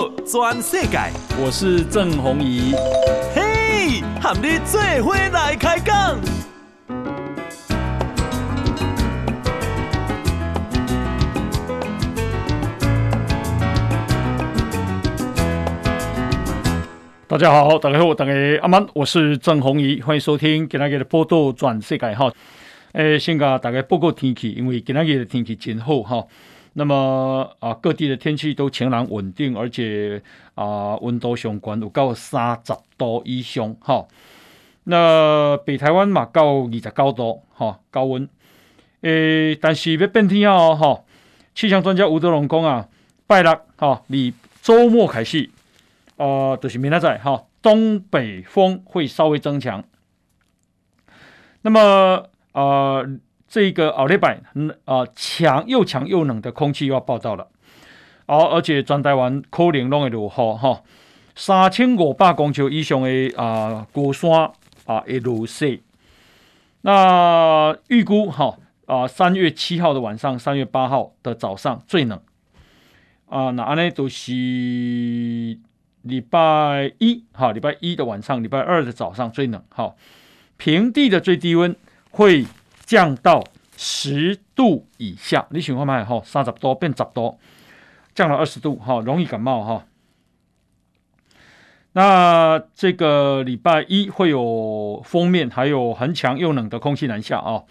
道全世界，我是郑宏仪。嘿，和你做伙来开讲。大家好，大家好，大家阿曼，我是郑宏仪，欢迎收听今天的报道全世界哈。诶，先给大家报告天气，因为今天的天气真好哈。那么啊，各地的天气都晴朗稳定，而且啊，温度相关有到三十度以上哈。那北台湾嘛，到二十九度哈，高温。诶，但是要变天哦哈。气象专家吴德龙讲啊，拜六哈，你周末开始，呃，就是明仔载哈，东北风会稍微增强。那么啊。呃这个奥利百，嗯啊，强又强又冷的空气又要报到了，而、而且全台湾可能拢会落雨哈，三千五百公尺以上的啊高山啊会落雪。那预估哈啊三月七号的晚上，三月八号的早上最冷啊，那安尼都是礼拜一哈，礼拜一的晚上，礼拜二的早上最冷哈，平地的最低温会。降到十度以下，你想看嘛？哈，三十多变十多，降了二十度，哈，容易感冒，哈。那这个礼拜一会有锋面，还有很强又冷的空气南下啊。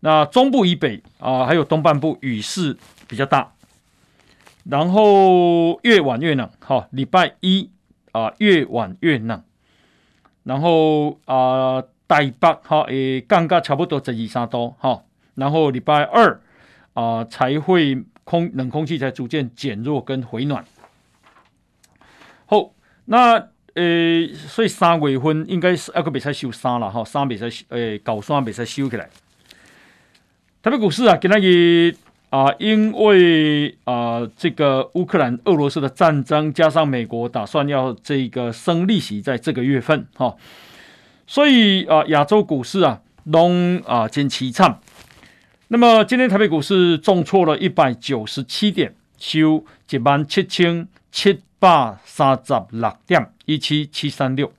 那中部以北啊，还有东半部雨势比较大，然后越晚越冷，哈。礼拜一啊，越晚越冷，然后啊。台北哈诶，降到差不多十二三度哈，然后礼拜二啊、才会空冷空气才逐渐减弱跟回暖。好，那诶、所以三月份应该是一个比赛收山了哈，三比赛诶，高山比赛收起来。台北股市啊，今天也啊，因为啊这个乌克兰俄罗斯的战争，加上美国打算要这个升利息，在这个月份哈。所以啊，亚洲股市啊，拢啊真凄惨。那么今天台北股市重挫了一百九十七点，收一万七千七百三十六点一七七三六。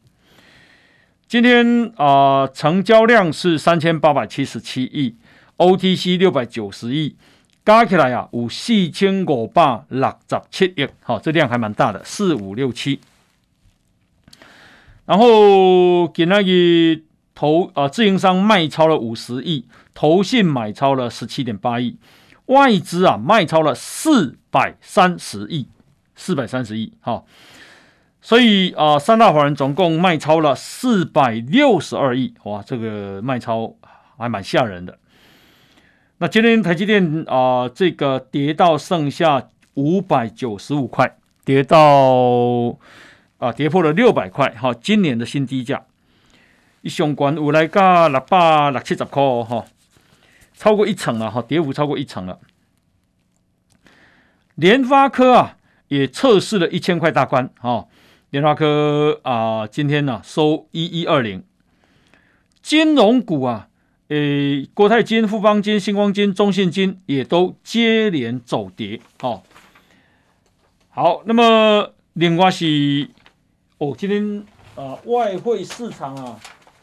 今天啊，成交量是三千八百七十七亿，OTC 六百九十亿，加起来啊，有四千五百六十七亿。好，这量还蛮大的，四五六七。然后给那个投啊，自营商卖超了五十亿，投信买超了十七点八亿，外资啊卖超了四百三十亿，四百三十亿，哈，所以啊，三大法人总共卖超了四百六十二亿，哇，这个卖超还蛮吓人的。那今天台积电啊，这个跌到剩下五百九十五块，跌到。啊，跌破了六百块，哈，今年的新低价，一上关有来个六百六七十块，哈，超过一成了，哈，跌幅超过一成了。联发科啊，也测试了一千块大关，哈，联发科啊，今天呢、啊、收一一二零。金融股啊，诶，国泰金、富邦金、星光金、中信金也都接连走跌，哈。好，那么另外是。哦，今天啊、外汇市场啊，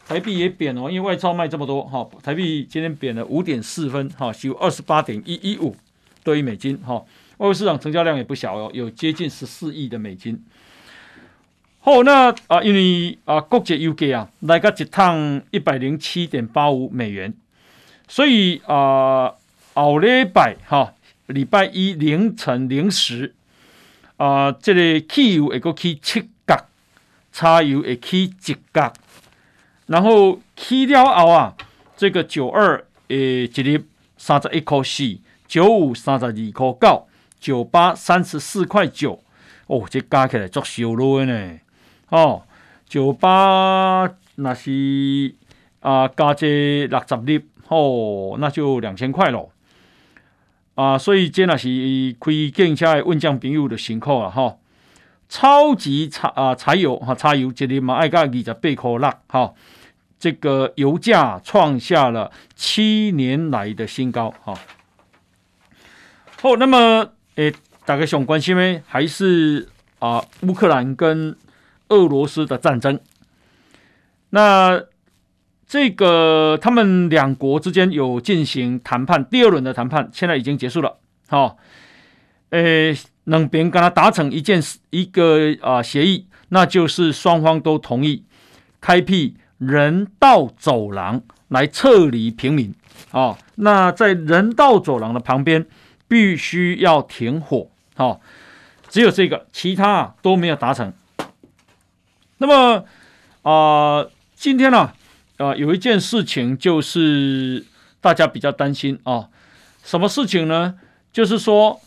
台币也贬哦，因为外钞卖这么多哈、台币今天贬了五点四分哈，收二十八点一一五多一美金哈、外汇市场成交量也不小哦，有接近十四亿的美金。好、那啊，因为啊，国际油价啊，来个一趟一百零七点八五美元，所以啊，后礼拜哈，礼拜一凌晨零时啊，这个汽油会过去七。柴油会起一角，然后起了后啊，这个九二诶一粒三十一块四，九五三十二块九，九八三十四块九，哦，这加起来足收了呢，哦，九八那是啊加这六十粒，哦，那就两千块咯，啊，所以这那是开更车的运将朋友的辛苦了哈。超级柴啊柴油哈柴油这里嘛爱个二十八块六哈，这个油价创下了七年来的新高哈。好，那么诶，大家想关心的还是啊乌克兰跟俄罗斯的战争。那这个他们两国之间有进行谈判，第二轮的谈判现在已经结束了。好、哦，诶，让别人跟他达成一件事一个啊协议，那就是双方都同意开辟人道走廊来撤离平民。啊、那在人道走廊的旁边必须要停火。啊、只有这个，其他啊都没有达成。那么啊、今天呢、啊？有一件事情就是大家比较担心啊、什么事情呢？就是说，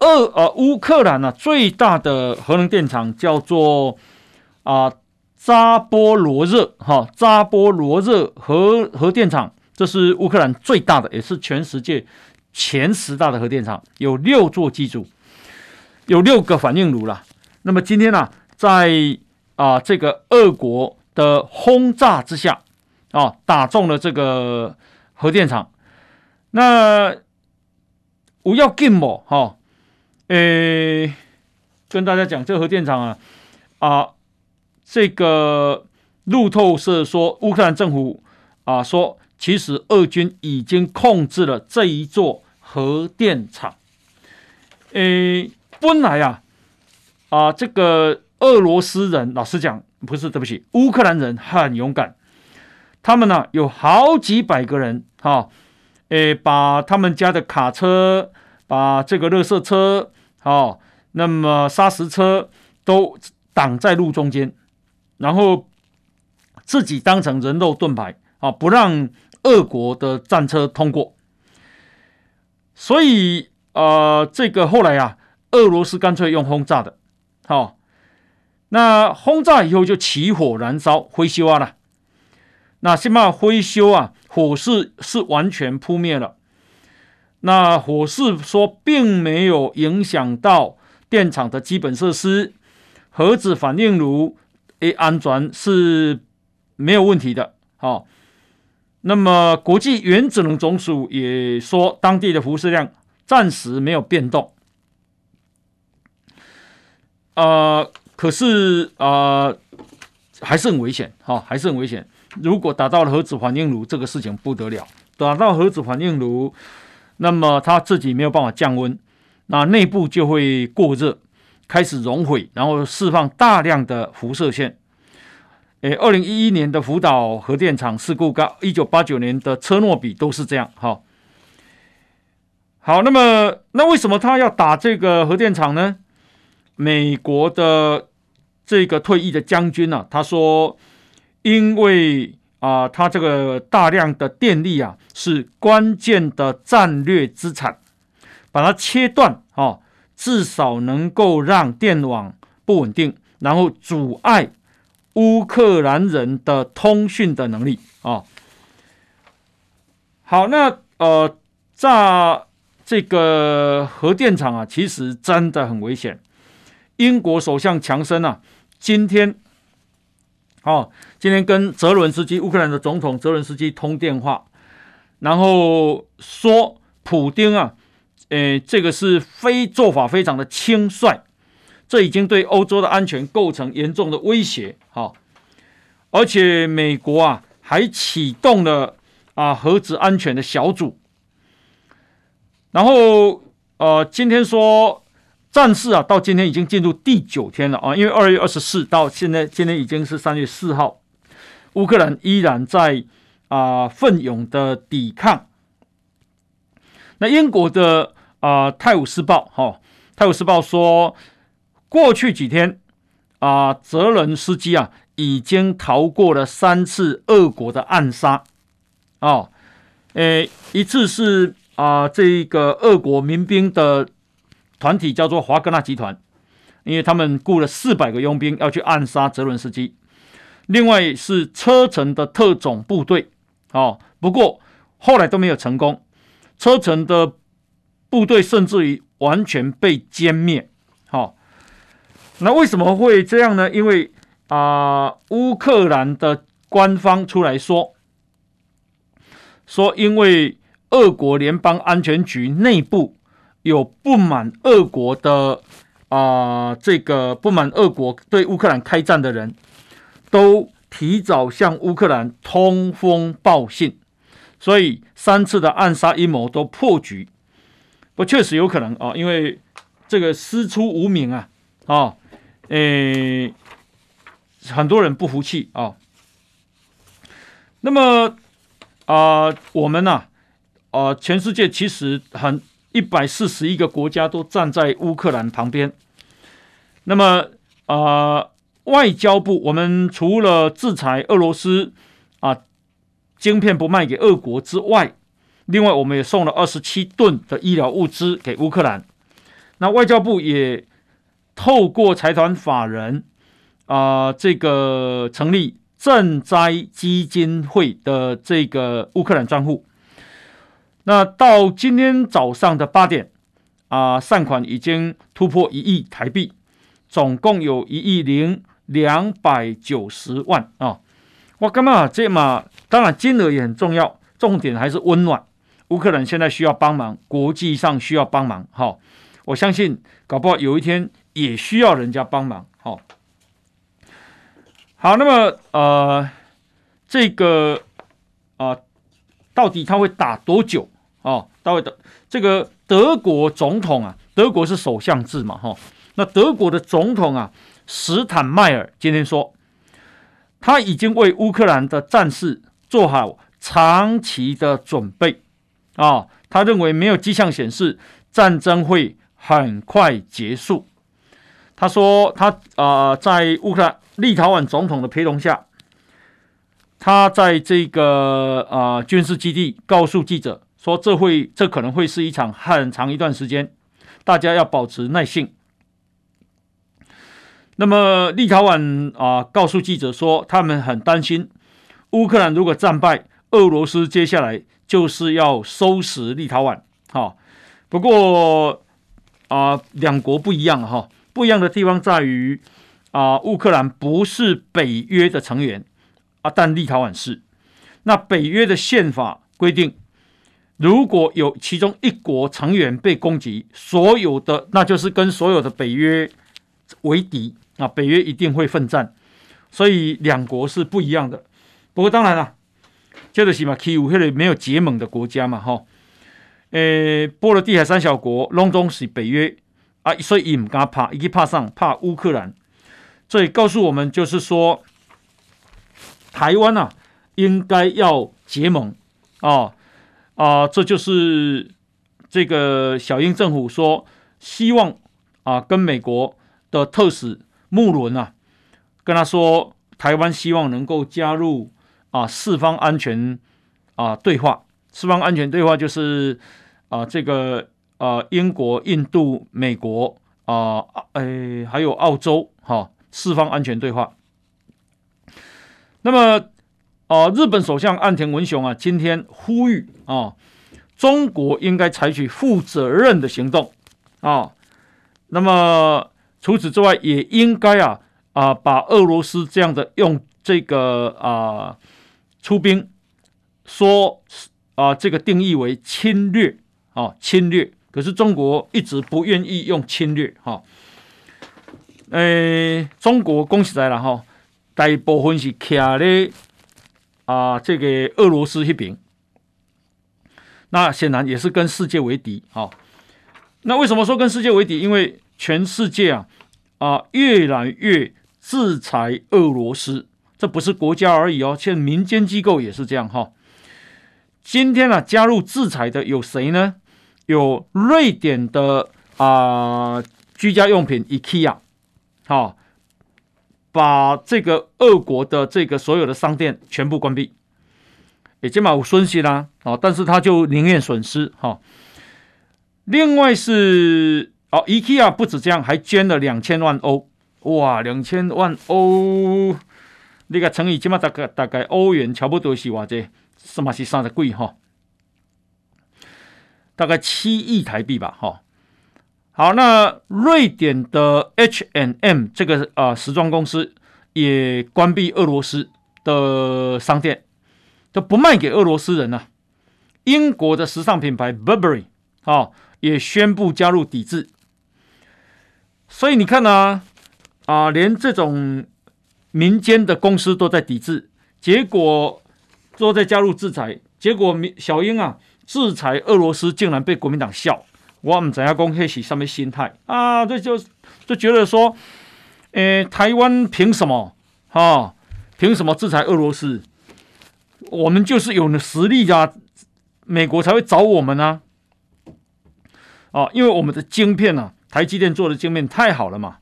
俄呃乌克兰呢、最大的核能电厂叫做啊、扎波罗热哈扎波罗热核核电厂，这是乌克兰最大的，也是全世界前十大的核电厂，有六座机组，有六个反应炉了。那么今天呢、啊，在啊、这个俄国的轰炸之下。啊、打中了这个核电厂。那我要紧不？哈，诶，跟大家讲，这个核电厂啊，啊，这个路透社说，乌克兰政府啊说，其实俄军已经控制了这一座核电厂。诶，本来啊，啊，这个俄罗斯人，老实讲，不是，对不起，乌克兰人很勇敢。他们呢、有好几百个人，哈、哦，诶，把他们家的卡车、把这个垃圾车，哦，那么砂石车都挡在路中间，然后自己当成人肉盾牌，啊、不让俄国的战车通过。所以，呃，这个后来啊，俄罗斯干脆用轰炸的，好、哦，那轰炸以后就起火燃烧，灰修啊了。那现在灰修啊，火势是完全扑灭了。那火势说并没有影响到电厂的基本设施，核子反应炉诶安全是没有问题的。好，那么国际原子能总署也说，当地的辐射量暂时没有变动。呃，可是啊、呃，还是很危险，哈，还是很危险。如果打到了核子反应炉，这个事情不得了。打到核子反应炉，那么它自己没有办法降温，那内部就会过热，开始熔毁，然后释放大量的辐射线。诶，二零一一年的福岛核电厂事故，跟一九八九年的车诺比都是这样。哈，好，那么那为什么他要打这个核电厂呢？美国的这个退役的将军呢、啊，他说。因为啊，它这个大量的电力啊，是关键的战略资产，把它切断啊，至少能够让电网不稳定，然后阻碍乌克兰人的通讯的能力啊。好，那呃，炸这个核电厂啊，其实真的很危险。英国首相强生啊，今天。哦，今天跟泽伦斯基，乌克兰的总统泽伦斯基通电话，然后说普丁啊，诶，这个是非做法非常的轻率，这已经对欧洲的安全构成严重的威胁。好，而且美国啊还启动了啊核子安全的小组，然后呃今天说。战事啊，到今天已经进入第九天了啊！因为二月二十四到现在，今天已经是三月四号，乌克兰依然在啊奋勇的抵抗。那英国的啊《泰晤士报》哈，《泰晤士报》说，过去几天啊，泽伦斯基啊已经逃过了三次俄国的暗杀啊，诶，一次是啊这个俄国民兵的。团体叫做华格纳集团，因为他们雇了四百个佣兵要去暗杀泽伦斯基。另外是车臣的特种部队，哦，不过后来都没有成功。车臣的部队甚至于完全被歼灭。好、哦，那为什么会这样呢？因为啊、乌克兰的官方出来说，说因为俄国联邦安全局内部。有不满俄国的啊、这个不满俄国对乌克兰开战的人都提早向乌克兰通风报信，所以三次的暗杀阴谋都破局。不，确实有可能啊，因为这个师出无名啊，啊，诶，很多人不服气啊。那么啊、我们呢、啊，全世界其实很。一百四十一个国家都站在乌克兰旁边。那么，啊、外交部我们除了制裁俄罗斯啊，晶片不卖给俄国之外，另外我们也送了二十七吨的医疗物资给乌克兰。那外交部也透过财团法人啊、这个成立赈灾基金会的这个乌克兰账户。那到今天早上的八点啊、善款已经突破一亿台币，总共有一亿零两百九十万啊！我干嘛这嘛？当然金额也很重要，重点还是温暖。乌克兰现在需要帮忙，国际上需要帮忙。哈、我相信搞不好有一天也需要人家帮忙。好、哦，好，那么呃，这个啊。呃到底他会打多久？哦，到底的这个德国总统啊，德国是首相制嘛，哈、那德国的总统啊，史坦迈尔今天说，他已经为乌克兰的战事做好长期的准备啊、他认为没有迹象显示战争会很快结束。他说他啊、在乌克兰立陶宛总统的陪同下。他在这个啊、呃、军事基地告诉记者说：“这会这可能会是一场很长一段时间，大家要保持耐性。”那么立陶宛啊、告诉记者说：“他们很担心乌克兰如果战败，俄罗斯接下来就是要收拾立陶宛。”哈，不过啊、两国不一样哈，不一样的地方在于啊、乌克兰不是北约的成员。啊，但立陶宛是。那北约的宪法规定，如果有其中一国成员被攻击，所有的那就是跟所有的北约为敌啊，北约一定会奋战。所以两国是不一样的。不过当然了，这个是嘛，基辅那里没有结盟的国家嘛，哈。诶，波罗的海三小国隆中是北约啊，所以伊唔敢怕，伊去怕上怕乌克兰。所以告诉我们就是说。台湾啊，应该要结盟啊啊！这就是这个小英政府说，希望啊跟美国的特使穆伦啊，跟他说，台湾希望能够加入啊四方安全啊对话。四方安全对话就是啊这个啊英国、印度、美国啊诶还有澳洲哈、四方安全对话。那么，啊，日本首相岸田文雄啊，今天呼吁啊，中国应该采取负责任的行动啊。那么除此之外，也应该啊啊，把俄罗斯这样的用这个啊出兵说啊这个定义为侵略啊侵略。可是中国一直不愿意用侵略哈。诶，中国恭喜来了哈。大部分是徛咧啊，这个俄罗斯那边，那显然也是跟世界为敌啊。那为什么说跟世界为敌？因为全世界啊啊越来越制裁俄罗斯，这不是国家而已哦，现在民间机构也是这样哈。今天啊，加入制裁的有谁呢？有瑞典的啊居家用品 IKEA，好。把这个俄国的这个所有的商店全部关闭，也起码有损失啦，啊，但是他就宁愿损失哈。另外是哦，IKEA 不止这样，还捐了两千万欧，哇，两千万欧，那个乘以起码大概大概欧元差不多是哇这，什么是三十贵哈，大概七亿台币吧哈。好，那瑞典的 H&M 这个啊、呃、时装公司也关闭俄罗斯的商店，都不卖给俄罗斯人了、英国的时尚品牌 Burberry 啊、哦、也宣布加入抵制。所以你看啊，啊，连这种民间的公司都在抵制，结果都在加入制裁，结果小英啊，制裁俄罗斯竟然被国民党笑。我们怎样讲那是什么心态啊？这就就觉得说，诶，台湾凭什么？哈、啊，凭什么制裁俄罗斯？我们就是有实力呀，美国才会找我们呢。啊，因为我们的晶片呢、啊，台积电做的晶片太好了嘛。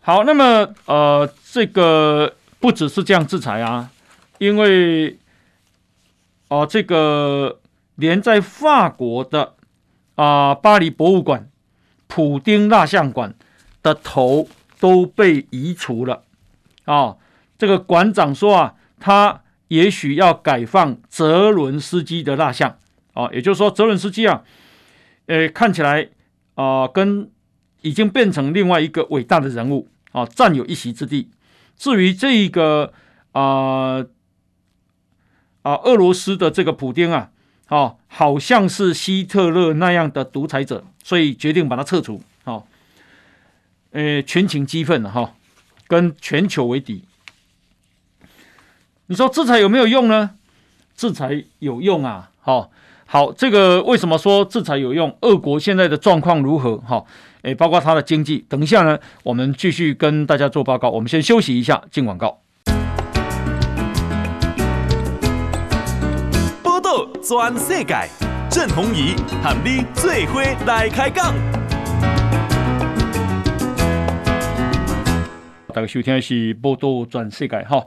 好，那么呃，这个不只是这样制裁啊，因为啊、这个连在法国的。啊！巴黎博物馆、普丁蜡像馆的头都被移除了啊！这个馆长说啊，他也许要改放泽伦斯基的蜡像啊，也就是说，泽伦斯基啊，呃，看起来啊，跟已经变成另外一个伟大的人物啊，占有一席之地。至于这一个啊啊，俄罗斯的这个普丁啊。哦，好像是希特勒那样的独裁者，所以决定把他撤除。哦，呃，群情激愤了哈，跟全球为敌。你说制裁有没有用呢？制裁有用啊。好，好，这个为什么说制裁有用？俄国现在的状况如何？哈，诶，包括它的经济。等一下呢，我们继续跟大家做报告。我们先休息一下，进广告。全世界，郑弘仪和你做伙来开讲。大家收听的是《报道全世界》哈。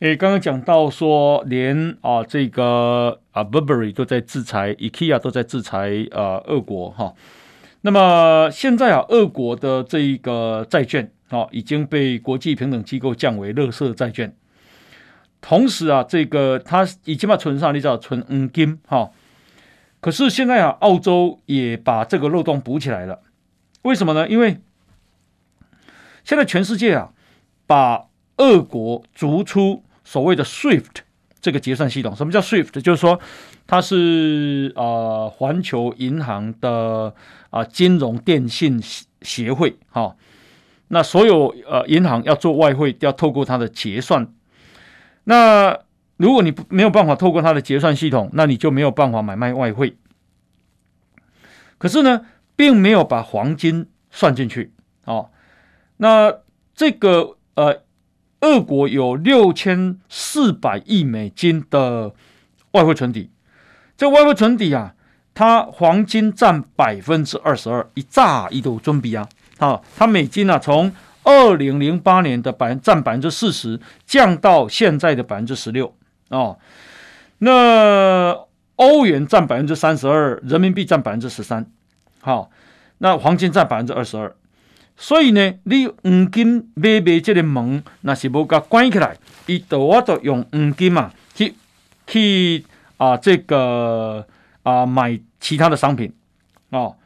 诶，刚刚讲到说，连啊这个啊 Burberry 都在制裁，IKEA 都在制裁啊俄国哈。那么现在啊，俄国的这一个债券啊已经被国际平等机构降为垃圾债券。同时啊，这个他已经把存上，你知道存黄金哈。可是现在啊，澳洲也把这个漏洞补起来了。为什么呢？因为现在全世界啊，把俄国逐出所谓的 SWIFT 这个结算系统。什么叫 SWIFT？就是说它是、呃，环球银行的啊、金融电信协会哈。那所有呃银行要做外汇，要透过它的结算。那如果你没有办法透过它的结算系统，那你就没有办法买卖外汇。可是呢，并没有把黄金算进去哦。那这个呃，俄国有六千四百亿美金的外汇存底，这外汇存底啊，它黄金占百分之二十二，一炸一度尊比啊，啊，它美金啊从。二零零八年的百占百分之四十，降到现在的百分之十六啊。那欧元占百分之三十二，人民币占百分之十三。好，那黄金占百分之二十二。所以呢，你黄金买卖这个门，那是不给关起来，伊都我都用黄金嘛去去啊这个啊买其他的商品哦。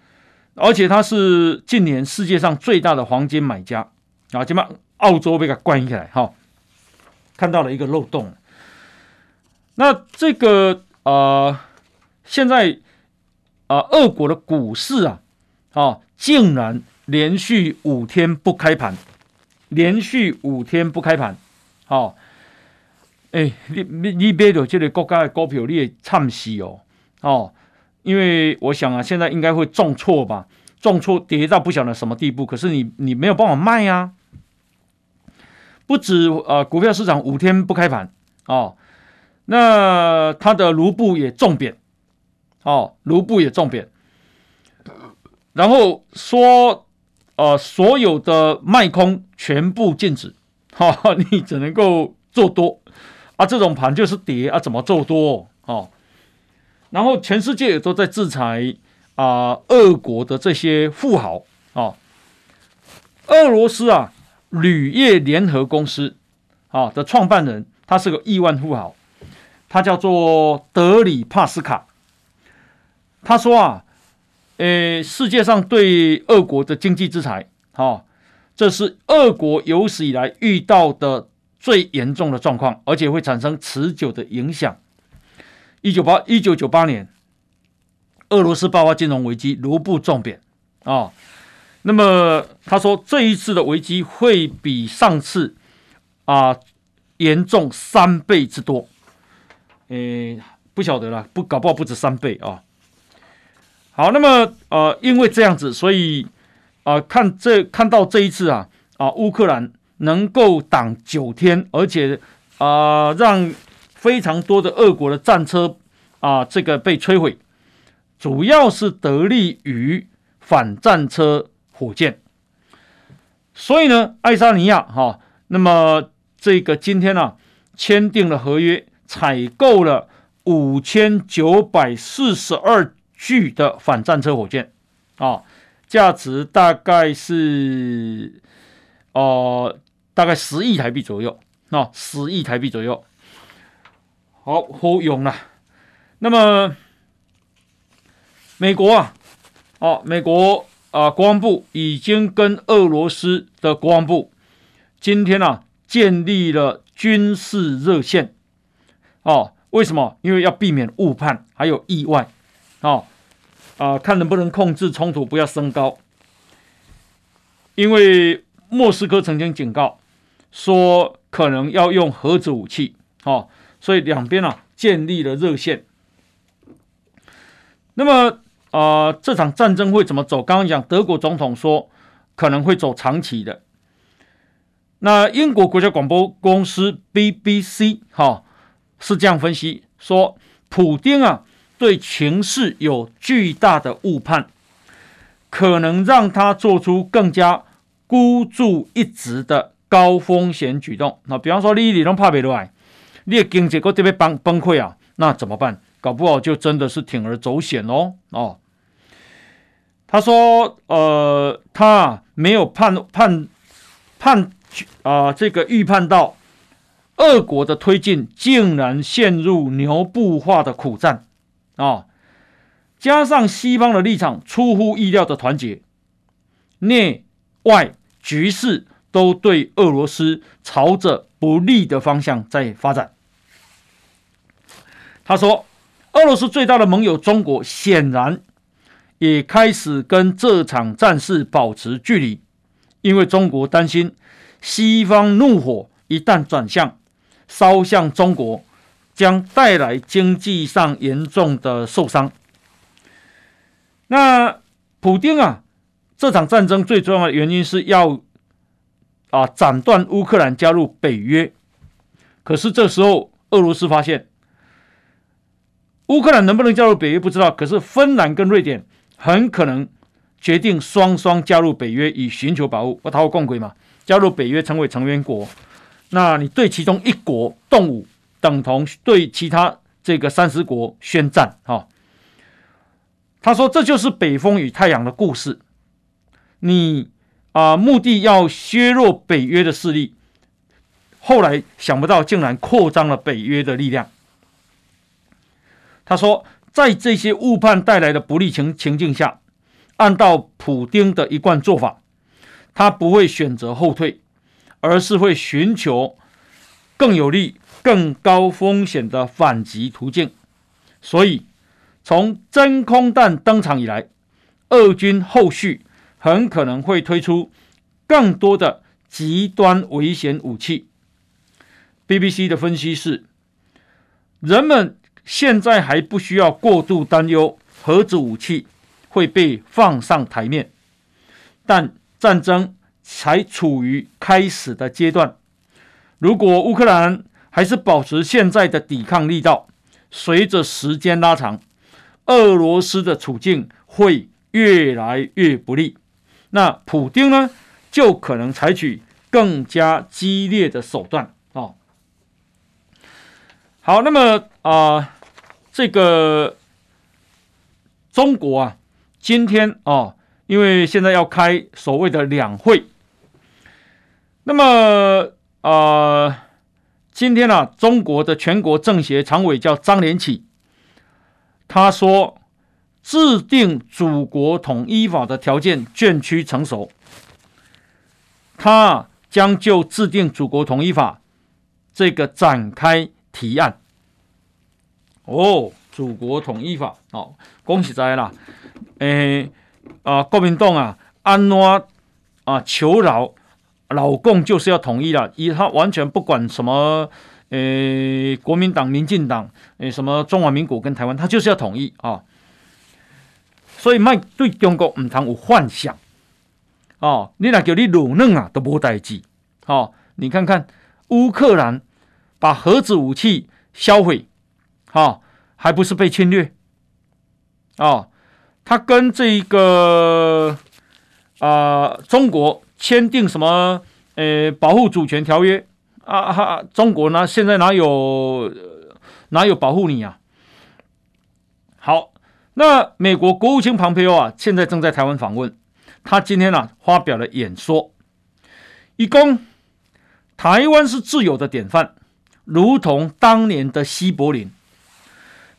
而且它是近年世界上最大的黄金买家。啊，今嘛澳洲被它关起来，哈，看到了一个漏洞。那这个呃，现在啊，俄国的股市啊，啊，竟然连续五天不开盘，连续五天不开盘，好，哎，你你你别的这个国家的股票，你也惨死哦，哦，因为我想啊，现在应该会重挫吧，重挫跌到不晓得什么地步，可是你你没有办法卖呀。不止呃，股票市场五天不开盘。哦，那它的卢布也重贬。哦，卢布也重贬，然后说呃，所有的卖空全部禁止，哈、哦，你只能够做多啊，这种盘就是跌啊，怎么做多哦？然后全世界也都在制裁啊，俄国的这些富豪哦，俄罗斯啊。铝业联合公司，啊的创办人，他是个亿万富豪，他叫做德里帕斯卡。他说啊，呃，世界上对俄国的经济制裁，哈，这是俄国有史以来遇到的最严重的状况，而且会产生持久的影响。一九八一九九八年，俄罗斯爆发金融危机，卢布重贬，啊。那么他说这一次的危机会比上次啊严重三倍之多。诶，不晓得了，不搞不好不止三倍啊。好，那么呃，因为这样子，所以啊、呃，看这看到这一次啊啊，乌克兰能够挡九天，而且啊、呃，让非常多的俄国的战车啊，这个被摧毁，主要是得力于反战车火箭。所以呢，爱沙尼亚哈、那么这个今天呢、啊，签订了合约，采购了五千九百四十二。巨的反战车火箭，啊，价值大概是，呃，大概十亿台币左右，啊，十亿台币左右，好，好用了。那么，美国啊，哦、美国啊，国防部已经跟俄罗斯的国防部今天啊建立了军事热线，哦、为什么？因为要避免误判，还有意外，哦啊。看能不能控制冲突不要升高，因为莫斯科曾经警告说可能要用核子武器，哦，所以两边啊建立了热线。那么啊，这场战争会怎么走？刚刚讲德国总统说可能会走长期的。那英国国家广播公司 BBC 哈、哦、是这样分析说，普丁啊。对情势有巨大的误判，可能让他做出更加孤注一掷的高风险举动。那比方说，你你都怕不来，你的经济这边崩崩溃啊，那怎么办？搞不好就真的是铤而走险哦。哦，他说，呃，他没有判判判啊、呃，这个预判到俄国的推进竟然陷入牛步化的苦战。啊、加上西方的立场出乎意料的团结，内外局势都对俄罗斯朝着不利的方向在发展。他说，俄罗斯最大的盟友中国显然也开始跟这场战事保持距离，因为中国担心西方怒火一旦转向，烧向中国。将带来经济上严重的受伤。那普丁啊，这场战争最重要的原因是要啊斩断乌克兰加入北约。可是这时候，俄罗斯发现乌克兰能不能加入北约不知道。可是芬兰跟瑞典很可能决定双双加入北约，以寻求保护。不讨共轨嘛，加入北约成为成员国。那你对其中一国动武，等同对其他这个三十国宣战，哈。他说：“这就是北风与太阳的故事。你啊，目的要削弱北约的势力，后来想不到竟然扩张了北约的力量。”他说：“在这些误判带来的不利情情境下，按照普丁的一贯做法，他不会选择后退，而是会寻求更有利。”更高风险的反击途径，所以从真空弹登场以来，俄军后续很可能会推出更多的极端危险武器。BBC 的分析是，人们现在还不需要过度担忧核子武器会被放上台面，但战争才处于开始的阶段。如果乌克兰还是保持现在的抵抗力道，随着时间拉长，俄罗斯的处境会越来越不利。那普丁呢，就可能采取更加激烈的手段啊、哦。好，那么啊、呃，这个中国啊，今天啊、哦，因为现在要开所谓的两会，那么啊。今天呢、啊，中国的全国政协常委叫张连起，他说，制定祖国统一法的条件渐趋成熟，他将就制定祖国统一法这个展开提案。哦，祖国统一法，哦，恭喜在啦，诶，啊，国民党啊，安怎啊求饶，老共就是要统一了，以他完全不管什么，呃、国民党、民进党，呃、什么中华民国跟台湾，他就是要统一啊。所以卖对中国唔通有幻想哦，你若叫你鲁嫩啊都无代志哦。你看看乌克兰把核子武器销毁，哈、哦，还不是被侵略？哦，他跟这个啊、中国签订什么呃保护主权条约啊哈？中国呢现在哪有哪有保护你啊？好。那美国国务卿庞培欧啊，现在正在台湾访问。他今天啊发表了演说，以公台湾是自由的典范，如同当年的西柏林。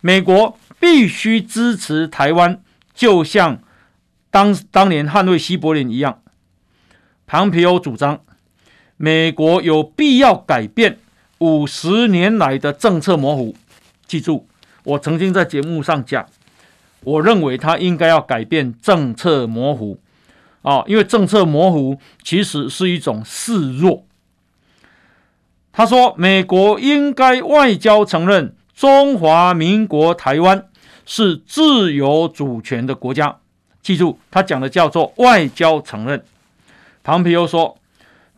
美国必须支持台湾，就像当当年捍卫西柏林一样。唐皮欧主张，美国有必要改变五十年来的政策模糊。记住，我曾经在节目上讲。我认为他应该要改变政策模糊，啊，因为政策模糊其实是一种示弱。他说，美国应该外交承认中华民国台湾是自由主权的国家。记住，他讲的叫做外交承认。唐皮欧说，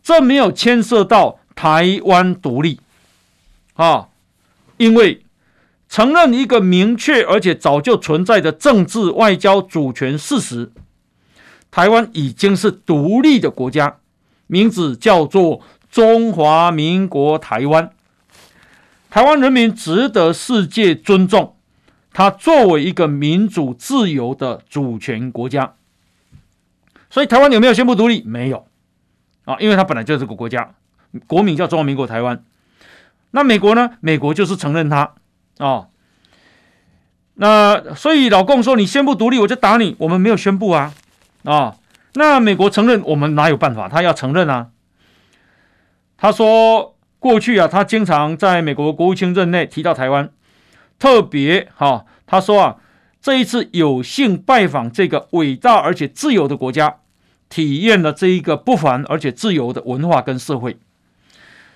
这没有牵涉到台湾独立，啊，因为。承认一个明确而且早就存在的政治外交主权事实，台湾已经是独立的国家，名字叫做中华民国台湾。台湾人民值得世界尊重，它作为一个民主自由的主权国家。所以台湾有没有宣布独立？没有啊，因为它本来就是个国家，国名叫中华民国台湾。那美国呢？美国就是承认它。啊、那所以老共说，你宣布独立，我就打你。我们没有宣布啊，啊、那美国承认，我们哪有办法？他要承认啊。他说过去啊，他经常在美国国务卿任内提到台湾，特别哈、他说啊，这一次有幸拜访这个伟大而且自由的国家，体验了这一个不凡而且自由的文化跟社会。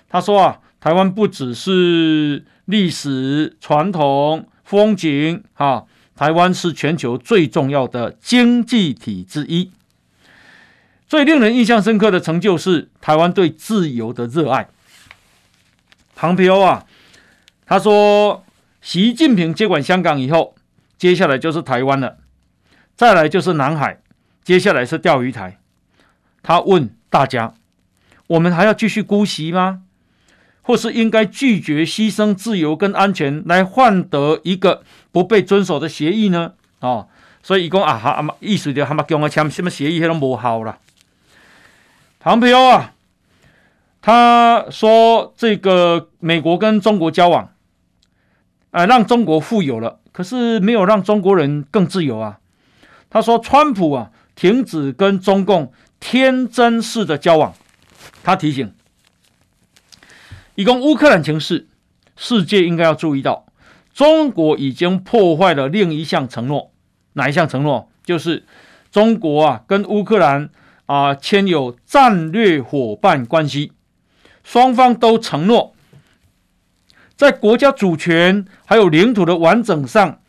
他说啊，台湾不只是。历史传统风景，哈，台湾是全球最重要的经济体之一。最令人印象深刻的成就是台湾对自由的热爱。庞培欧啊，他说，习近平接管香港以后，接下来就是台湾了，再来就是南海，接下来是钓鱼台。他问大家：我们还要继续姑息吗？或是应该拒绝牺牲自由跟安全来换得一个不被遵守的协议呢？哦，所以伊讲啊哈啊嘛，意思就他妈，跟我签什么协议，迄种无效了。庞培欧啊，他说这个美国跟中国交往，啊，让中国富有了，可是没有让中国人更自由啊。他说，川普啊，停止跟中共天真式的交往。他提醒。以供乌克兰情势，世界应该要注意到，中国已经破坏了另一项承诺。哪一项承诺？就是中国啊跟乌克兰啊签有战略伙伴关系，双方都承诺在国家主权还有领土的完整上，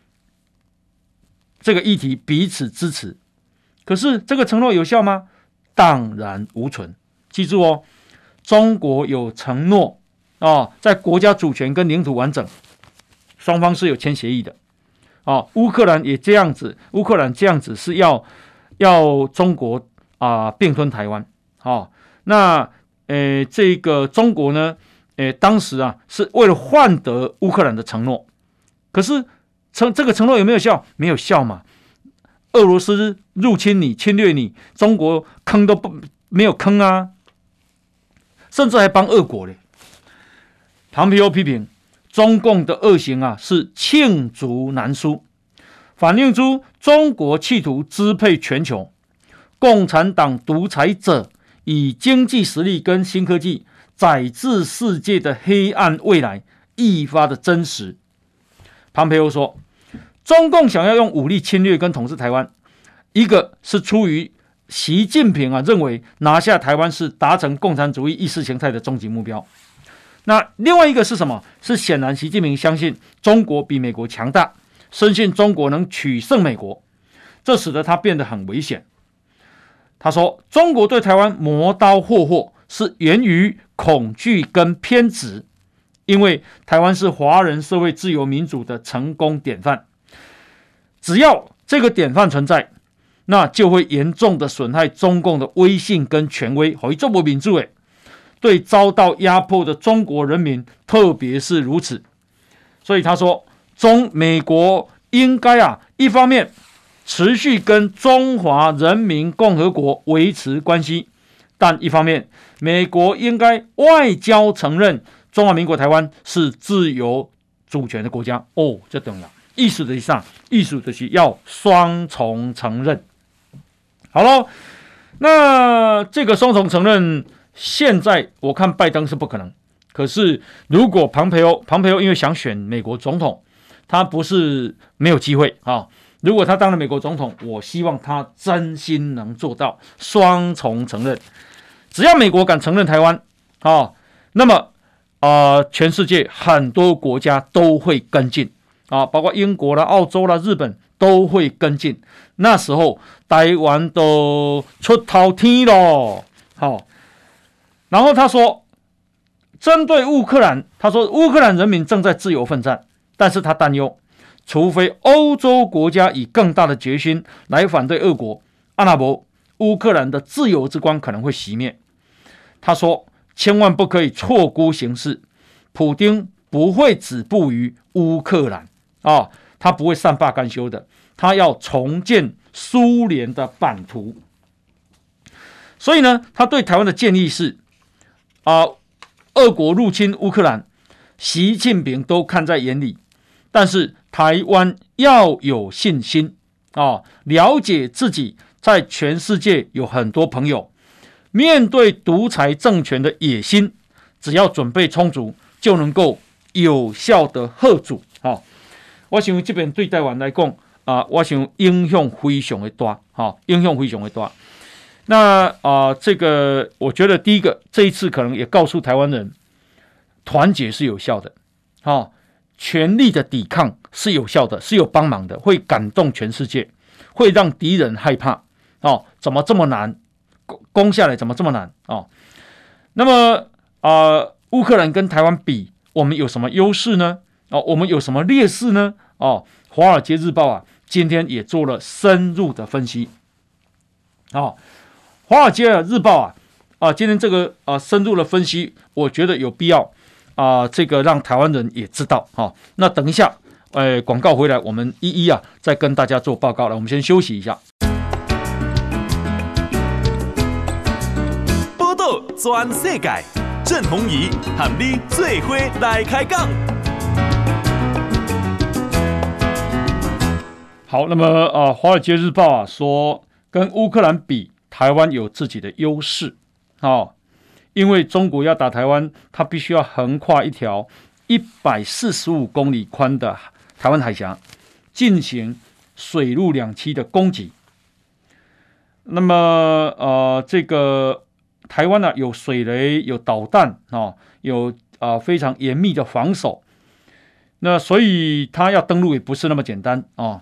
这个议题彼此支持。可是这个承诺有效吗？荡然无存。记住哦，中国有承诺。哦，在国家主权跟领土完整，双方是有签协议的。哦，乌克兰也这样子，乌克兰这样子是要要中国啊并吞台湾。哦，那呃这个中国呢，呃当时啊是为了换得乌克兰的承诺，可是承这个承诺有没有效？没有效嘛。俄罗斯入侵你、侵略你，中国坑都不没有坑啊，甚至还帮俄国嘞。庞培欧批评中共的恶行啊，是罄竹难书，反映出中国企图支配全球，共产党独裁者以经济实力跟新科技宰制世界的黑暗未来愈发的真实。庞培欧说，中共想要用武力侵略跟统治台湾，一个是出于习近平啊认为拿下台湾是达成共产主义意识形态的终极目标。那另外一个是什么？是显然习近平相信中国比美国强大，深信中国能取胜美国，这使得他变得很危险。他说：“中国对台湾磨刀霍霍，是源于恐惧跟偏执，因为台湾是华人社会自由民主的成功典范。只要这个典范存在，那就会严重的损害中共的威信跟权威。好，这么民主诶，对遭到压迫的中国人民，特别是如此。所以他说，中美国应该啊，一方面。”持续跟中华人民共和国维持关系，但一方面，美国应该外交承认中华民国台湾是自由主权的国家。哦，这重要，意思的上，意思的是要双重承认。好了，那这个双重承认，现在我看拜登是不可能。可是，如果庞培欧，庞培欧因为想选美国总统，他不是没有机会啊。如果他当了美国总统，我希望他真心能做到双重承认。只要美国敢承认台湾，啊，那么啊、全世界很多国家都会跟进啊，包括英国啦、澳洲啦、日本都会跟进。那时候台湾都出头天了。好，然后他说，针对乌克兰，他说乌克兰人民正在自由奋战，但是他担忧。除非欧洲国家以更大的决心来反对俄国，阿拉伯乌克兰的自由之光可能会熄灭。他说：“千万不可以错估形势，普丁不会止步于乌克兰啊，他不会善罢甘休的，他要重建苏联的版图。所以呢，他对台湾的建议是：啊，俄国入侵乌克兰，习近平都看在眼里，但是。”台湾要有信心啊，了解自己在全世界有很多朋友。面对独裁政权的野心，只要准备充足，就能够有效的吓阻。啊，我想这边对台湾来讲啊，我想影响非常的大，哈，影响非常的大。那啊，这个我觉得第一个，这一次可能也告诉台湾人，团结是有效的，哈。全力的抵抗是有效的，是有帮忙的，会感动全世界，会让敌人害怕。哦，怎么这么难攻攻下来？怎么这么难？哦，那么啊、乌克兰跟台湾比，我们有什么优势呢？哦，我们有什么劣势呢？哦，《华尔街日报》啊，今天也做了深入的分析。哦，《华尔街日报》啊，啊，今天这个啊深入的分析，我觉得有必要。啊，这个让台湾人也知道哈、哦。那等一下，呃，广告回来，我们一一啊再跟大家做报告了。我们先休息一下。报道全世界，郑弘仪喊你最伙来开讲。好，那么啊，《华尔街日报》啊说，跟乌克兰比，台湾有自己的优势，哦因为中国要打台湾，它必须要横跨一条一百四十五公里宽的台湾海峡，进行水陆两栖的攻击。那么，呃，这个台湾呢、有水雷，有导弹啊、有啊、呃、非常严密的防守。那所以，它要登陆也不是那么简单啊、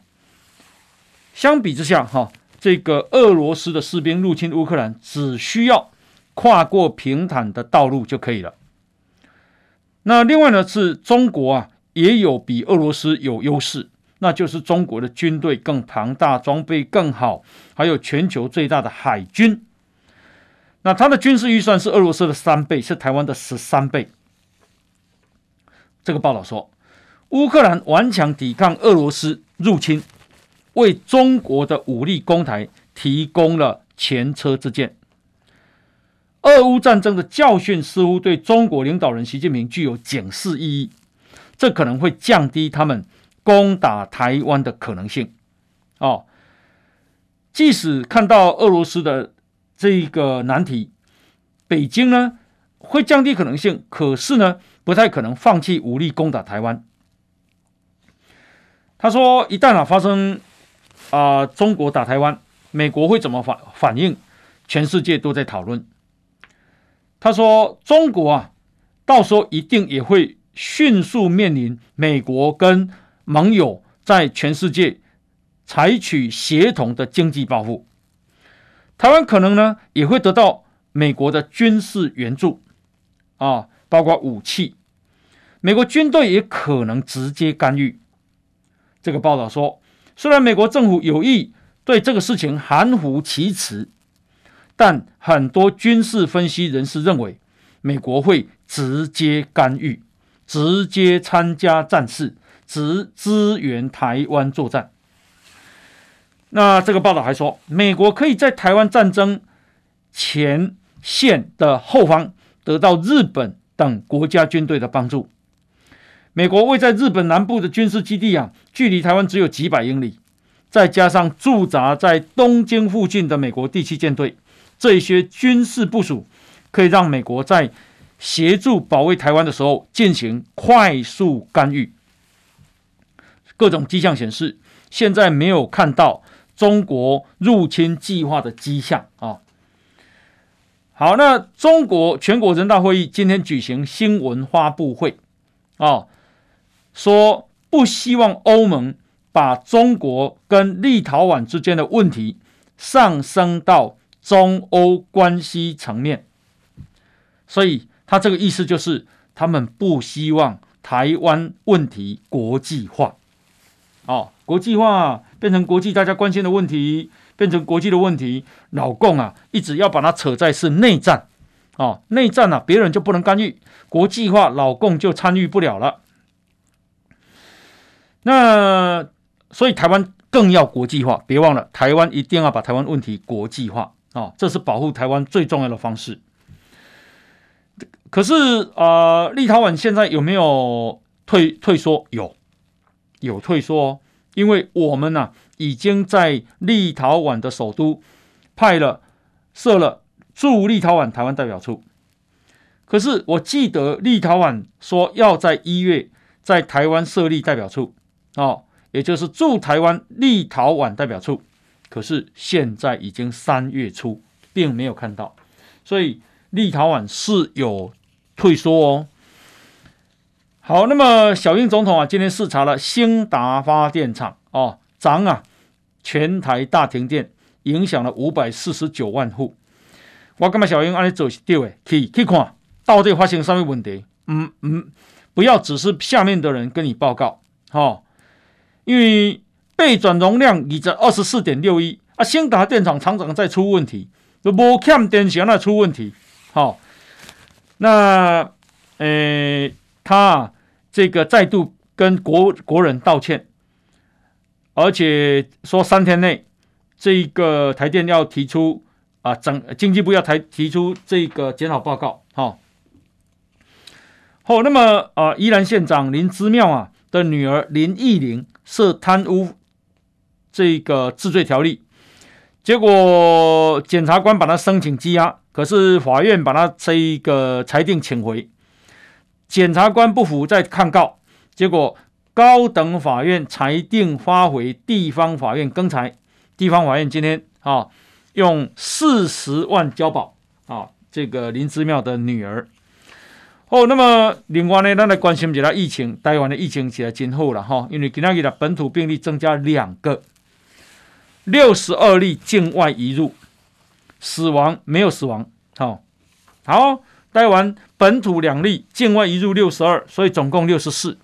相比之下，哈、这个俄罗斯的士兵入侵乌克兰，只需要。跨过平坦的道路就可以了。那另外呢，是中国啊，也有比俄罗斯有优势，那就是中国的军队更庞大，装备更好，还有全球最大的海军。那它的军事预算是俄罗斯的三倍，是台湾的十三倍。这个报道说，乌克兰顽强抵抗俄罗斯入侵，为中国的武力攻台提供了前车之鉴。俄乌战争的教训似乎对中国领导人习近平具有警示意义，这可能会降低他们攻打台湾的可能性。哦，即使看到俄罗斯的这个难题，北京呢会降低可能性，可是呢不太可能放弃武力攻打台湾。他说，一旦啊发生啊、中国打台湾，美国会怎么反反应？全世界都在讨论。他说：“中国啊，到时候一定也会迅速面临美国跟盟友在全世界采取协同的经济报复。台湾可能呢也会得到美国的军事援助啊，包括武器。美国军队也可能直接干预。”这个报道说，虽然美国政府有意对这个事情含糊其辞。但很多军事分析人士认为，美国会直接干预，直接参加战事，直支援台湾作战。那这个报道还说，美国可以在台湾战争前线的后方得到日本等国家军队的帮助。美国位在日本南部的军事基地啊，距离台湾只有几百英里，再加上驻扎在东京附近的美国第七舰队。这些军事部署可以让美国在协助保卫台湾的时候进行快速干预。各种迹象显示，现在没有看到中国入侵计划的迹象啊。好，那中国全国人大会议今天举行新闻发布会啊，说不希望欧盟把中国跟立陶宛之间的问题上升到。中欧关系层面，所以他这个意思就是，他们不希望台湾问题国际化，哦，国际化变成国际大家关心的问题，变成国际的问题。老共啊，一直要把它扯在是内战，哦，内战啊，别人就不能干预，国际化老共就参与不了了。那所以台湾更要国际化，别忘了，台湾一定要把台湾问题国际化。啊、哦，这是保护台湾最重要的方式。可是啊、立陶宛现在有没有退退缩？有，有退缩哦。因为我们呢、已经在立陶宛的首都派了设了驻立陶宛台湾代表处。可是我记得立陶宛说要在一月在台湾设立代表处，哦，也就是驻台湾立陶宛代表处。可是现在已经三月初，并没有看到，所以立陶宛是有退缩哦。好，那么小英总统啊，今天视察了兴达发电厂哦，涨啊，全台大停电，影响了五百四十九万户。我干嘛小英按你做是对的，去去看到底发生什么问题？嗯嗯，不要只是下面的人跟你报告，哦，因为。备转容量已在二十四点六一啊，兴达电厂厂长在出问题，都无欠电线那出问题。好，那呃，他这个再度跟国国人道歉，而且说三天内这个台电要提出啊，整经济部要台提出这个检讨报告。好，好，那么啊，宜兰县长林之妙啊的女儿林义玲涉贪污。这个治罪条例，结果检察官把他申请羁押，可是法院把他这一个裁定请回，检察官不服再抗告，结果高等法院裁定发回地方法院更裁，地方法院今天啊用四十万交保啊这个林之妙的女儿。哦，那么另外呢，咱来关心一下疫情，台湾的疫情起来今后了哈，因为今天的本土病例增加两个。六十二例境外移入，死亡没有死亡。好，好，台湾本土两例，境外移入六十二，所以总共六十四。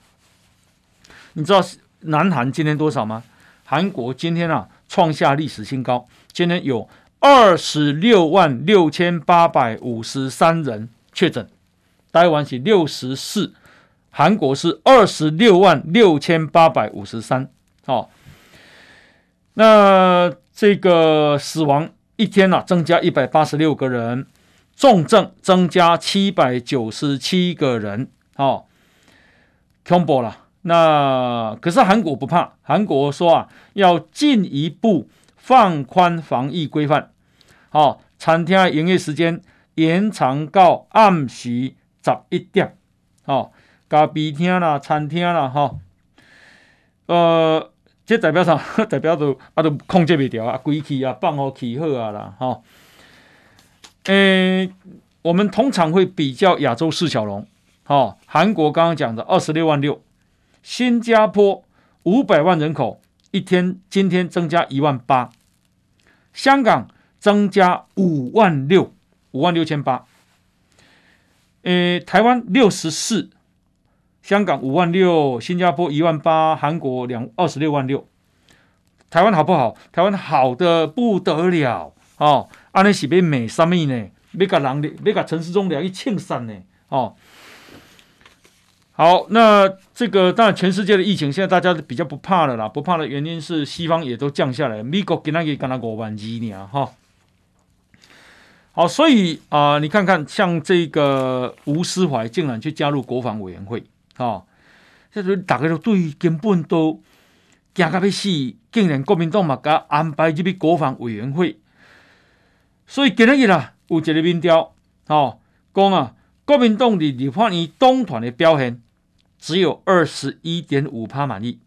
你知道南韩今天多少吗？韩国今天啊创下历史新高，今天有二十六万六千八百五十三人确诊，台湾是六十四，韩国是二十六万六千八百五十三。好。那这个死亡一天呢、啊，增加一百八十六个人，重症增加七百九十七个人，好，恐怖了。那可是韩国不怕，韩国说啊，要进一步放宽防疫规范，好，餐厅营业时间延长到暗时十一点，好，咖啡厅啦、餐厅啦，吼，呃。这代表啥？代表都啊都控制不掉啊，归去啊，放好气好啊啦，哈、哦。诶、我们通常会比较亚洲四小龙，哦，韩国刚刚讲的二十六万六，新加坡五百万人口，一天今天增加一万八，香港增加五万六，五万六千八，诶，台湾六十四。香港五万六，新加坡一万八，韩国两二十六万六。台湾好不好？台湾好的不得了哦！安尼是要美什么呢？要甲人，要甲陈时中俩一庆生呢？哦，好，那这个当然，全世界的疫情现在大家都比较不怕了啦。不怕的原因是西方也都降下来，美国给那个干了五万二呢？哈，好，所以啊、呃，你看看，像这个吴思怀竟然去加入国防委员会。哦，即系大家都对根本都惊到要死，竟然国民党嘛甲安排入去国防委员会，所以今日啦有一个民调，哦，讲啊，国民党的立法院党团的表现只有二十一点五趴满意，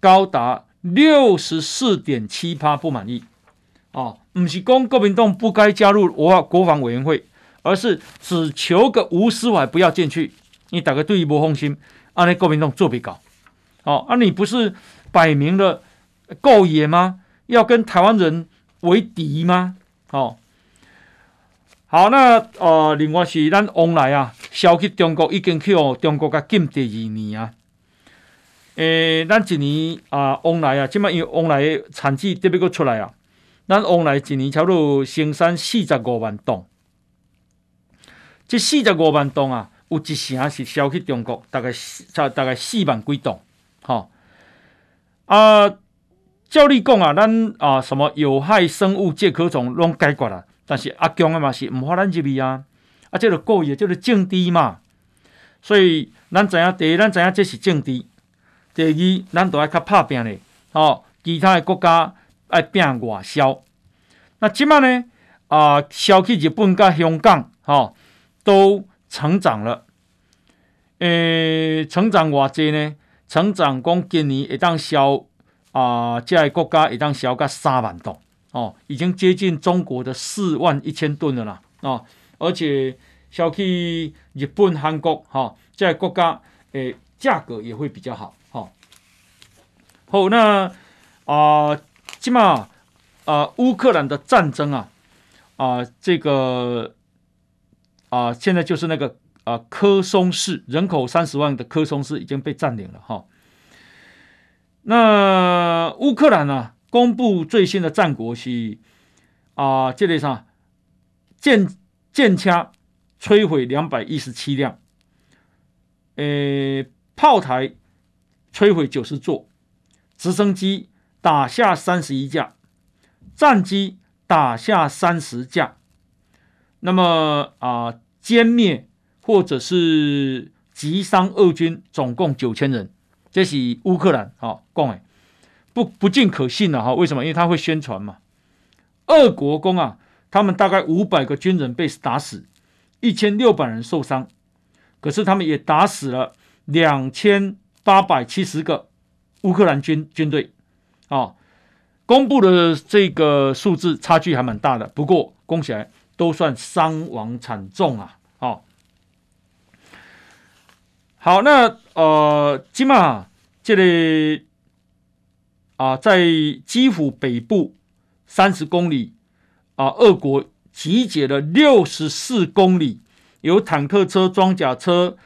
高达六十四点七趴不满意，哦，唔是讲国民党不该加入我国防委员会，而是只求个吴斯怀不要进去。你大概对于不放心，安尼国民党做不搞，哦，啊，你不是摆明了够野吗？要跟台湾人为敌吗？哦，好，那呃，另外是咱往来啊，消去中国已经去哦，中国甲禁第二年啊，诶、咱一年啊，往来啊，即摆因为往来的产值特别个出来啊，咱往来一年差不多生产四十五万吨，这四十五万吨啊。有一成是销去中国，大概差大概四万几吨，哈啊！照你讲啊，咱啊什么有害生物、介壳虫拢解决了，但是阿强啊嘛是唔发咱入去啊，啊这个故意即个政治嘛，所以咱知影第一，咱知影这是政治；第二，咱都爱较拍拼嘞，哦，其他的国家爱拼外销。那即卖呢啊，销去日本甲香港，哈、哦、都。成长了，诶、成长偌济呢？成长讲今年会当销啊，这个国家会当销个三万吨哦，已经接近中国的四万一千吨了啦哦，而且销去日本、韩国哈、哦，这个国家诶价格也会比较好哈、哦。好，那啊，起码啊，乌克兰的战争啊啊，这个。啊，现在就是那个啊，科松市人口三十万的科松市已经被占领了哈。那乌克兰呢、公布最新的战果是啊，这里上舰舰枪摧毁两百一十七辆，诶，炮台摧毁九十座，直升机打下三十一架，战机打下三十架。那么啊，歼灭或者是击伤俄军总共九千人，这是乌克兰啊讲的，不不尽可信了哈。为什么？因为他会宣传嘛。俄国公啊，他们大概五百个军人被打死，一千六百人受伤，可是他们也打死了两千八百七十个乌克兰军军队啊。公布的这个数字差距还蛮大的，不过恭喜来。都算伤亡惨重啊！哦，好，那呃，起码这里啊，在基辅北部三十公里啊，俄国集结了六十四公里，由坦克车、装甲车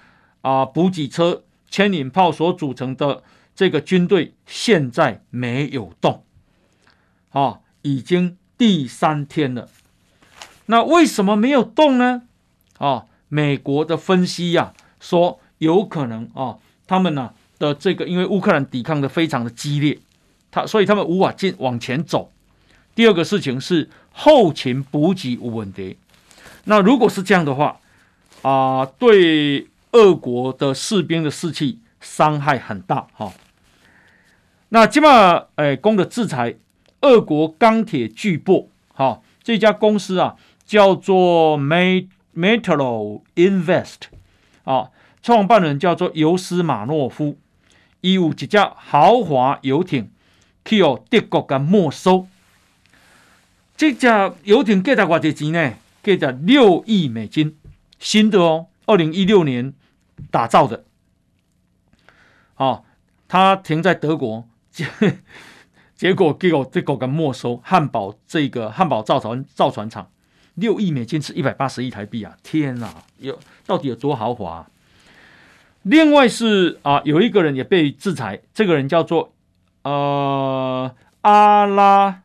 啊、补给车、牵引炮所组成的这个军队，现在没有动，啊，已经第三天了。那为什么没有动呢？啊，美国的分析呀、啊，说有可能啊，他们呢、的这个，因为乌克兰抵抗的非常的激烈，他所以他们无法进往前走。第二个事情是后勤补给无问题。那如果是这样的话，啊，对俄国的士兵的士气伤害很大哈。那起码诶，公的制裁，俄国钢铁巨擘，哈，这家公司啊。叫做 Metal Invest 啊，创办人叫做尤斯马诺夫，有一架豪华游艇去哦德国给没收。这架游艇价值多少钱呢？价值六亿美金，新的哦，二零一六年打造的。哦，它停在德国，结 结果给我德国给没收。汉堡这个汉堡造船造船厂，六亿美金是一百八十亿台币啊！天哪，有到底有多豪华啊？另外是啊，有一个人也被制裁，这个人叫做呃阿拉。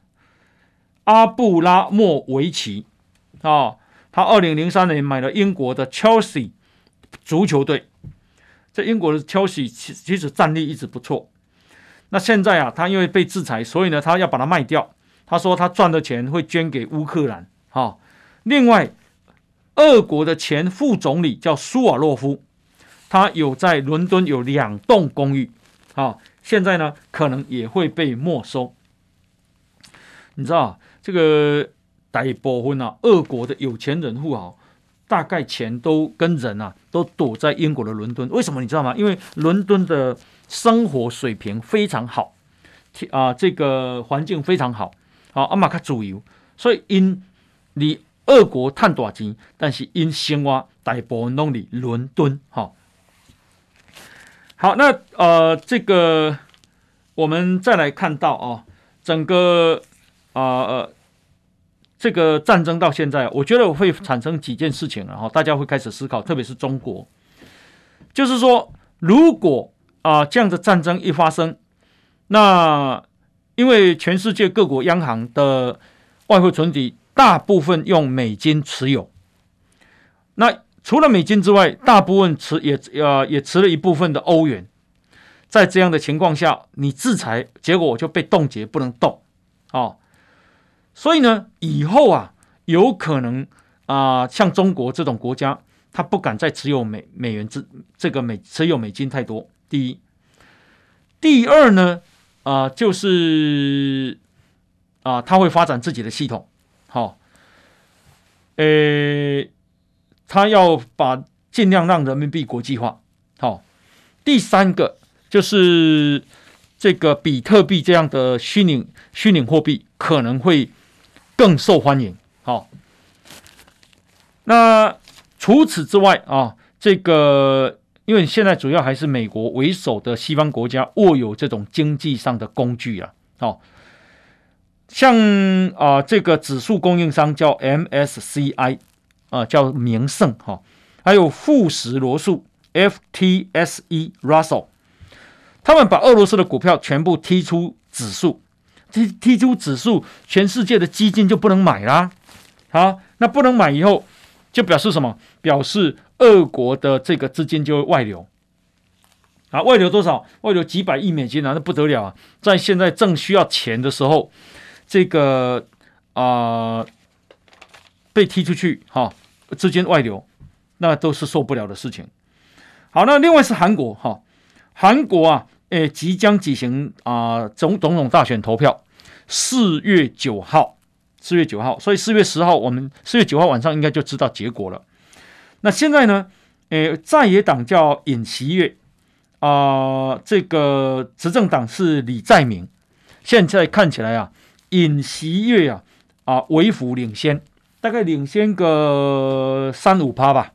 阿布拉莫维奇啊、他二零零三年买了英国的 Chelsea 足球队。这英国的 Chelsea 其其实战力一直不错。那现在啊，他因为被制裁，所以呢，他要把它卖掉。他说他赚的钱会捐给乌克兰。哈、另外，俄国的前副总理叫苏瓦洛夫，他有在伦敦有两栋公寓。啊、现在呢，可能也会被没收。你知道？这个大部分啊，俄国的有钱人富豪，大概钱都跟人啊，都躲在英国的伦敦。为什么你知道吗？因为伦敦的生活水平非常好，啊，这个环境非常好，啊，阿玛卡自由，所以因你俄国赚大钱，但是因生活大部分都在伦敦。哈，好，那呃，这个我们再来看到啊，整个。啊呃，这个战争到现在，我觉得会产生几件事情，然后大家会开始思考，特别是中国，就是说，如果啊这样的战争一发生，那因为全世界各国央行的外汇存底大部分用美金持有，那除了美金之外，大部分持也呃也持了一部分的欧元，在这样的情况下，你制裁，结果我就被冻结，不能动，哦。所以呢，以后啊，有可能啊、像中国这种国家，他不敢再持有美美元这这个美持有美金太多。第一，第二呢，啊、就是啊、呃，他会发展自己的系统，好、哦，呃，他要把尽量让人民币国际化，好、第三个就是这个比特币这样的虚拟虚拟货币可能会。更受欢迎。好，那除此之外啊，这个因为现在主要还是美国为首的西方国家握有这种经济上的工具啊。好，像啊这个指数供应商叫 MSCI 啊，叫名胜哈，还有富时罗素 FTSE Russell，他们把俄罗斯的股票全部踢出指数。踢踢出指数，全世界的基金就不能买啦。好，那不能买以后，就表示什么？表示俄国的这个资金就会外流。啊，外流多少？外流几百亿美金啊，那不得了啊！在现在正需要钱的时候，这个啊、被踢出去，哈、资金外流，那都是受不了的事情。好，那另外是韩国，哈、韩国啊。诶，即将举行啊总总统大选投票，四月九号，四月九号，所以四月十号，我们四月九号晚上应该就知道结果了。那现在呢？诶，在野党叫尹锡悦啊，这个执政党是李在明。现在看起来啊，尹锡悦啊啊微幅领先，大概领先个三五趴吧。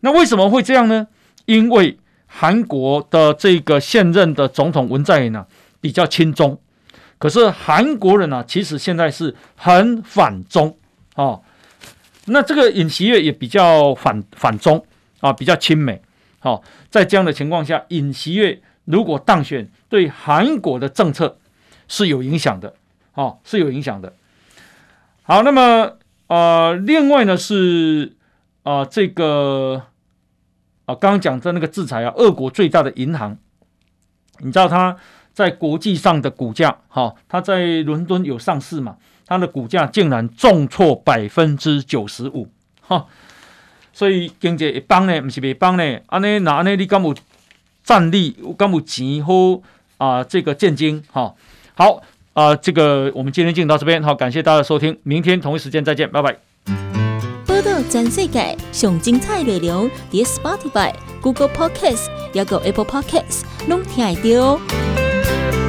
那为什么会这样呢？因为韩国的这个现任的总统文在寅呢，比较亲中，可是韩国人呢，其实现在是很反中哦。那这个尹锡悦也比较反反中啊，比较亲美。好，在这样的情况下，尹锡悦如果当选，对韩国的政策是有影响的，哦，是有影响的。好，那么呃，另外呢是啊、呃，这个。啊，刚刚讲的那个制裁啊，俄国最大的银行，你知道它在国际上的股价，哈，它在伦敦有上市嘛，它的股价竟然重挫百分之九十五，哈，所以经济一帮呢，不是别帮呢，安尼那安尼你敢有战力，敢有钱好啊？这个建金，哈，好啊，这个我们今天进到这边，好，感谢大家的收听，明天同一时间再见，拜拜。全世界上精彩内容，伫 Spotify、Google Podcasts，还有 Apple Podcasts，拢听得到。Thank you.